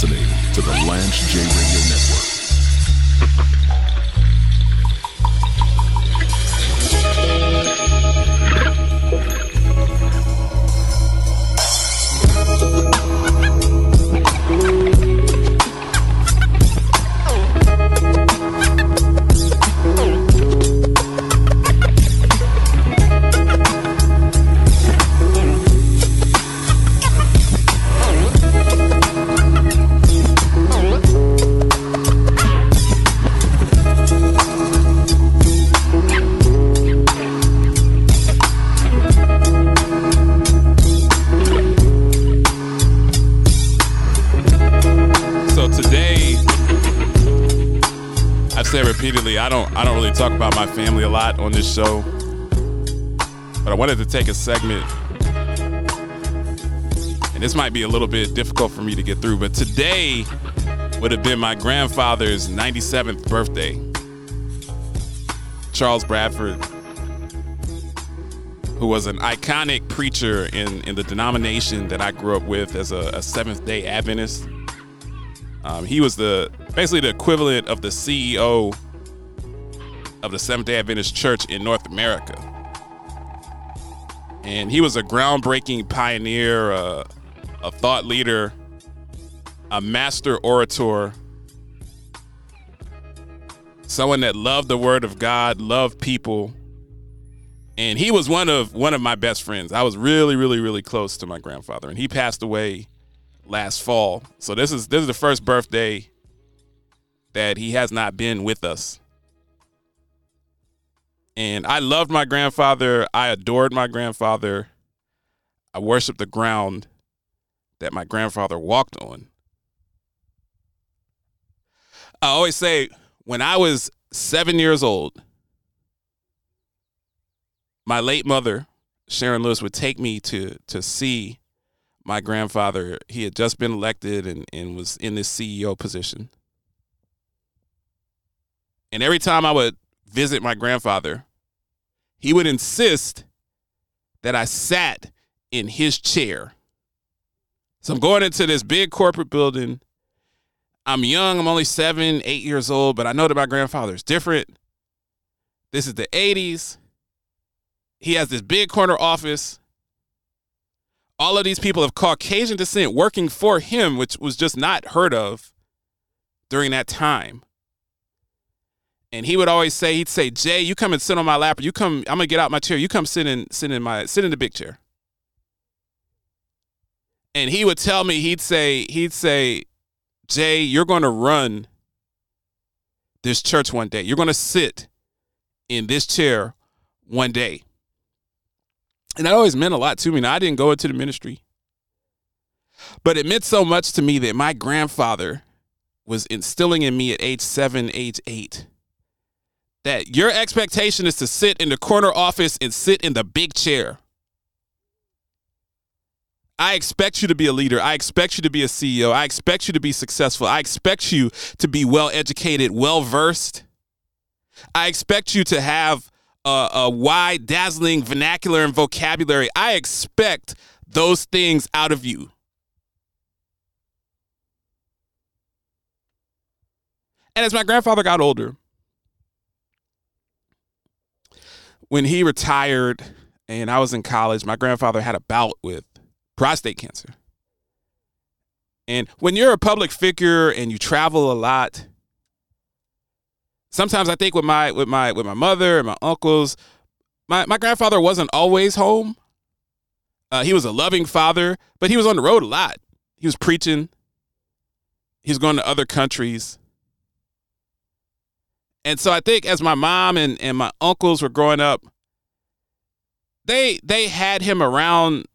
listening to the Lance J Radio Network. I've repeatedly, I don't I don't really talk about my family a lot on this show. But I wanted to take a segment. And this might be a little bit difficult for me to get through, but today would have been my grandfather's 97th birthday. Charles Bradford, who was an iconic preacher in, in the denomination that I grew up with as a, a Seventh day Adventist. Um, he was the basically the equivalent of the CEO of the Seventh Day Adventist Church in North America, and he was a groundbreaking pioneer, uh, a thought leader, a master orator, someone that loved the Word of God, loved people, and he was one of one of my best friends. I was really, really, really close to my grandfather, and he passed away last fall. So this is this is the first birthday that he has not been with us. And I loved my grandfather. I adored my grandfather. I worshiped the ground that my grandfather walked on. I always say when I was 7 years old, my late mother, Sharon Lewis would take me to to see my grandfather, he had just been elected and, and was in this CEO position. And every time I would visit my grandfather, he would insist that I sat in his chair. So I'm going into this big corporate building. I'm young, I'm only seven, eight years old, but I know that my grandfather is different. This is the 80s. He has this big corner office all of these people of Caucasian descent working for him, which was just not heard of during that time. And he would always say, he'd say, Jay, you come and sit on my lap, or you come, I'm gonna get out my chair, you come sit in sit in my sit in the big chair. And he would tell me, he'd say, he'd say, Jay, you're gonna run this church one day. You're gonna sit in this chair one day. And that always meant a lot to me. Now, I didn't go into the ministry, but it meant so much to me that my grandfather was instilling in me at age seven, age eight, that your expectation is to sit in the corner office and sit in the big chair. I expect you to be a leader. I expect you to be a CEO. I expect you to be successful. I expect you to be well educated, well versed. I expect you to have a, a wide, dazzling vernacular and vocabulary. I expect those things out of you. And as my grandfather got older, when he retired and I was in college, my grandfather had a bout with prostate cancer. And when you're a public figure and you travel a lot, sometimes I think with my with my with my mother and my uncles, my my grandfather wasn't always home. Uh, he was a loving father, but he was on the road a lot. He was preaching. He was going to other countries. And so I think as my mom and, and my uncles were growing up, they they had him around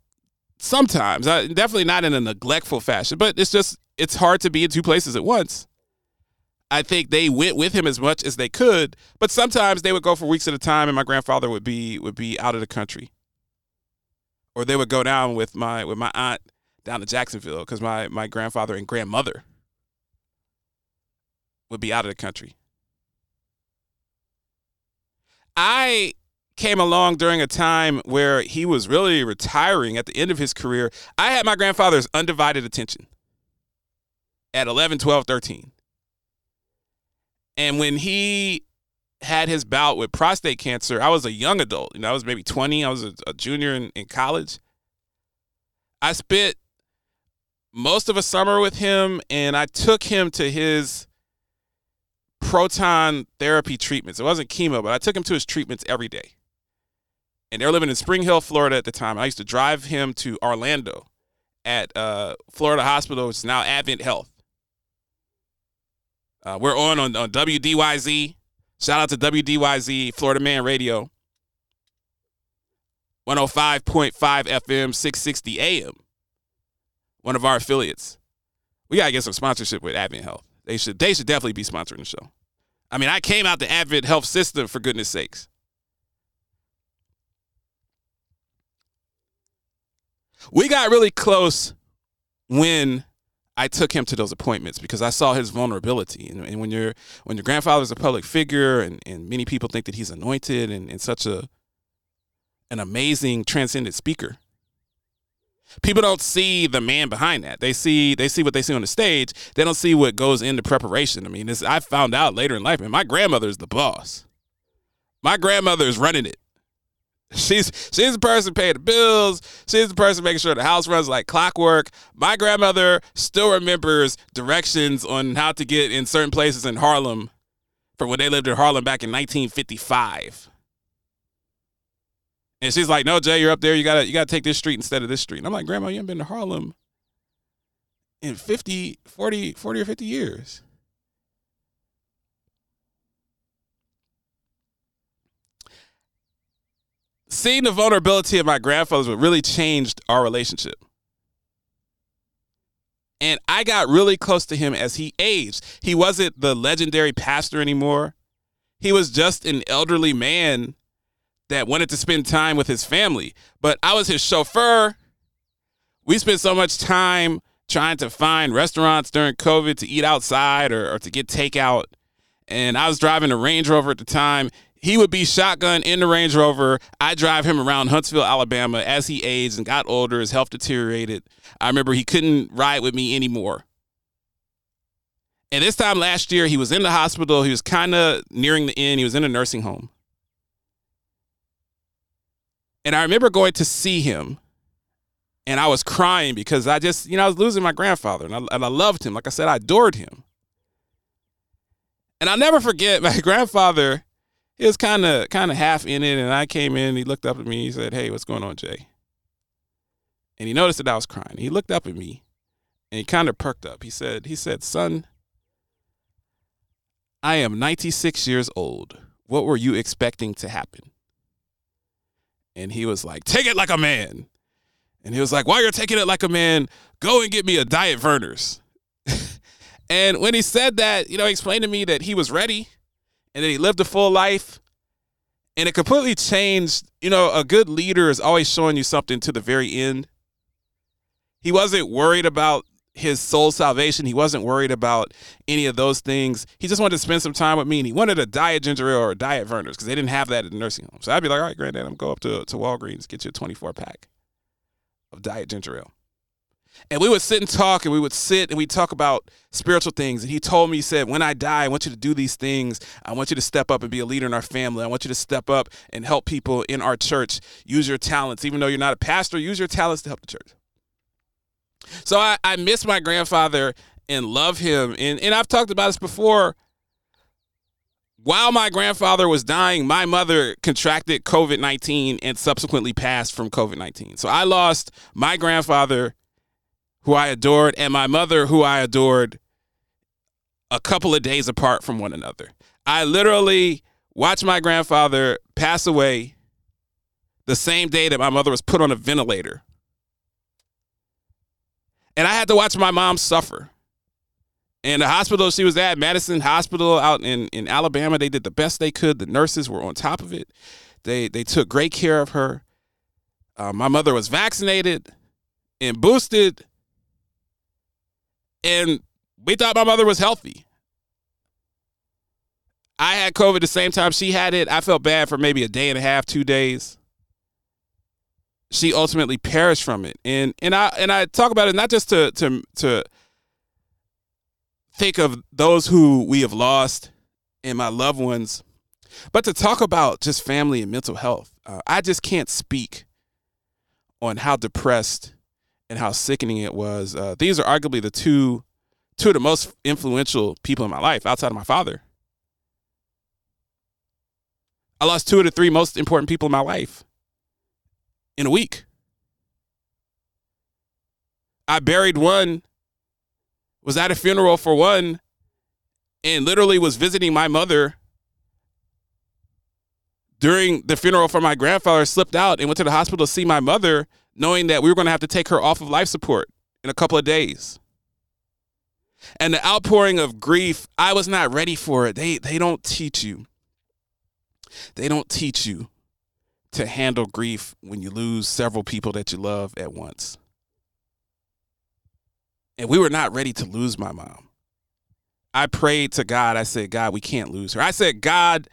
sometimes. Uh, definitely not in a neglectful fashion, but it's just it's hard to be in two places at once. I think they went with him as much as they could, but sometimes they would go for weeks at a time, and my grandfather would be would be out of the country, or they would go down with my with my aunt down to Jacksonville because my my grandfather and grandmother would be out of the country. I came along during a time where he was really retiring at the end of his career. I had my grandfather's undivided attention. at 11, 12, 13. And when he had his bout with prostate cancer, I was a young adult. You know, I was maybe 20. I was a, a junior in, in college. I spent most of a summer with him and I took him to his proton therapy treatments. It wasn't chemo, but I took him to his treatments every day. And they were living in Spring Hill, Florida at the time. I used to drive him to Orlando at uh, Florida Hospital, which is now Advent Health. Uh, we're on, on on WDYZ. Shout out to WDYZ, Florida Man Radio. 105.5 FM, 660 AM. One of our affiliates. We gotta get some sponsorship with Advent Health. They should they should definitely be sponsoring the show. I mean, I came out the Advent Health system for goodness sakes. We got really close when I took him to those appointments because I saw his vulnerability. And, and when your when your grandfather's a public figure and, and many people think that he's anointed and, and such a an amazing transcendent speaker. People don't see the man behind that. They see they see what they see on the stage. They don't see what goes into preparation. I mean, this I found out later in life, and my grandmother is the boss. My grandmother is running it. She's she's the person paying the bills. She's the person making sure the house runs like clockwork. My grandmother still remembers directions on how to get in certain places in Harlem from when they lived in Harlem back in 1955. And she's like, "No, Jay, you're up there. You gotta you gotta take this street instead of this street." And I'm like, "Grandma, you haven't been to Harlem in 50, 40, 40 or 50 years." Seeing the vulnerability of my grandfather's really changed our relationship. And I got really close to him as he aged. He wasn't the legendary pastor anymore. He was just an elderly man that wanted to spend time with his family. But I was his chauffeur. We spent so much time trying to find restaurants during COVID to eat outside or, or to get takeout. And I was driving a Range Rover at the time he would be shotgun in the Range Rover. I drive him around Huntsville, Alabama as he aged and got older, his health deteriorated. I remember he couldn't ride with me anymore. And this time last year, he was in the hospital. He was kind of nearing the end. He was in a nursing home. And I remember going to see him and I was crying because I just, you know, I was losing my grandfather and I, and I loved him. Like I said, I adored him. And I'll never forget my grandfather he was kind of kind of half in it, and I came in. He looked up at me. He said, "Hey, what's going on, Jay?" And he noticed that I was crying. He looked up at me, and he kind of perked up. He said, "He said, son, I am 96 years old. What were you expecting to happen?" And he was like, "Take it like a man." And he was like, "While you're taking it like a man, go and get me a diet Vernors." and when he said that, you know, he explained to me that he was ready and then he lived a full life and it completely changed you know a good leader is always showing you something to the very end. He wasn't worried about his soul salvation. He wasn't worried about any of those things. He just wanted to spend some time with me and he wanted a diet ginger ale or a diet Vernors because they didn't have that at the nursing home. So i'd be like all right granddad i'm going go up to, to walgreens get you a 24 pack of diet ginger ale and we would sit and talk, and we would sit and we talk about spiritual things. And he told me, he said, When I die, I want you to do these things. I want you to step up and be a leader in our family. I want you to step up and help people in our church. Use your talents. Even though you're not a pastor, use your talents to help the church. So I, I miss my grandfather and love him. And, and I've talked about this before. While my grandfather was dying, my mother contracted COVID 19 and subsequently passed from COVID 19. So I lost my grandfather who I adored, and my mother, who I adored, a couple of days apart from one another. I literally watched my grandfather pass away the same day that my mother was put on a ventilator. And I had to watch my mom suffer. And the hospital she was at, Madison Hospital out in, in Alabama, they did the best they could. The nurses were on top of it. They they took great care of her. Uh, my mother was vaccinated and boosted and we thought my mother was healthy. I had COVID the same time she had it. I felt bad for maybe a day and a half, two days. She ultimately perished from it, and and I and I talk about it not just to to to think of those who we have lost and my loved ones, but to talk about just family and mental health, uh, I just can't speak on how depressed and how sickening it was. Uh, these are arguably the two two of the most influential people in my life outside of my father. I lost two of the three most important people in my life in a week. I buried one, was at a funeral for one, and literally was visiting my mother during the funeral for my grandfather, slipped out and went to the hospital to see my mother, knowing that we were going to have to take her off of life support in a couple of days. And the outpouring of grief, I was not ready for it. They they don't teach you. They don't teach you to handle grief when you lose several people that you love at once. And we were not ready to lose my mom. I prayed to God. I said, God, we can't lose her. I said, God,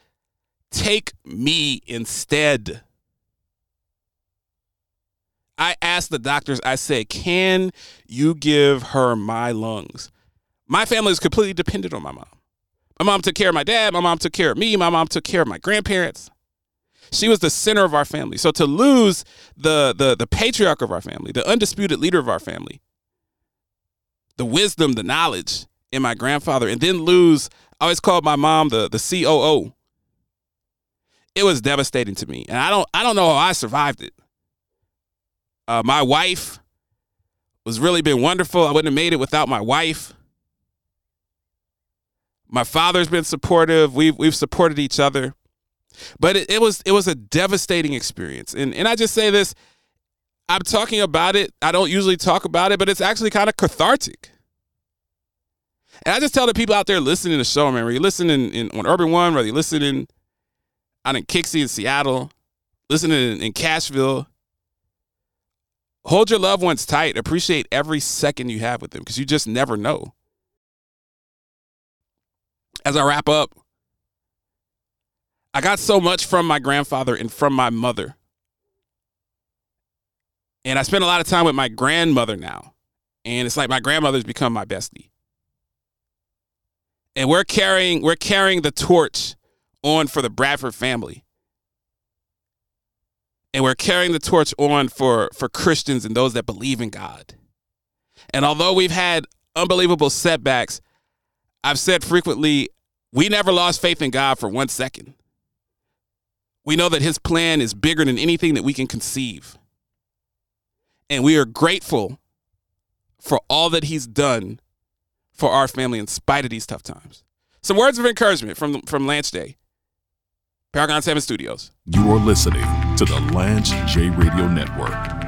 take me instead. I asked the doctors, I said, can you give her my lungs? My family is completely dependent on my mom. My mom took care of my dad. My mom took care of me. My mom took care of my grandparents. She was the center of our family. So to lose the, the, the patriarch of our family, the undisputed leader of our family, the wisdom, the knowledge in my grandfather, and then lose, I always called my mom the, the COO. It was devastating to me. And I don't I don't know how I survived it. Uh, my wife was really been wonderful. I wouldn't have made it without my wife. My father's been supportive. We've we've supported each other. But it, it was it was a devastating experience. And and I just say this, I'm talking about it. I don't usually talk about it, but it's actually kind of cathartic. And I just tell the people out there listening to the show, man, whether you're listening in, on Urban One, whether you're listening out in KIXI in Seattle, listening in, in Cashville, hold your loved ones tight. Appreciate every second you have with them because you just never know. As I wrap up, I got so much from my grandfather and from my mother. And I spend a lot of time with my grandmother now. And it's like my grandmother's become my bestie. And we're carrying we're carrying the torch on for the Bradford family. And we're carrying the torch on for for Christians and those that believe in God. And although we've had unbelievable setbacks, I've said frequently, we never lost faith in God for one second. We know that his plan is bigger than anything that we can conceive. And we are grateful for all that he's done for our family in spite of these tough times. Some words of encouragement from, from Lance J. Paragon 7 Studios. You are listening to the Lance J Radio Network.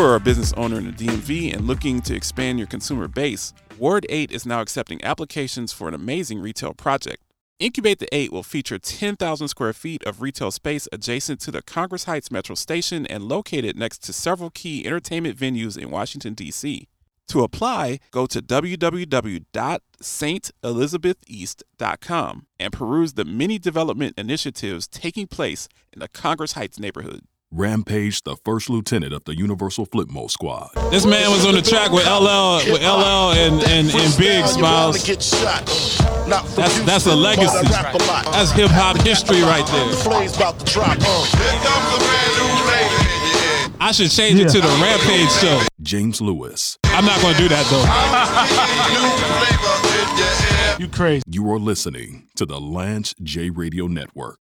Are a business owner in the DMV and looking to expand your consumer base, Ward 8 is now accepting applications for an amazing retail project. Incubate the 8 will feature 10,000 square feet of retail space adjacent to the Congress Heights Metro Station and located next to several key entertainment venues in Washington, D.C. To apply, go to www.stelizabeth.east.com and peruse the many development initiatives taking place in the Congress Heights neighborhood. Rampage, the first lieutenant of the Universal Flipmode Squad. This man was on the track with LL, with LL and, and, and Big Smiles. That's, that's a legacy. That's hip hop history right there. I should change it to the Rampage show. James Lewis. I'm not going to do that though. You crazy. You are listening to the Lance J Radio Network.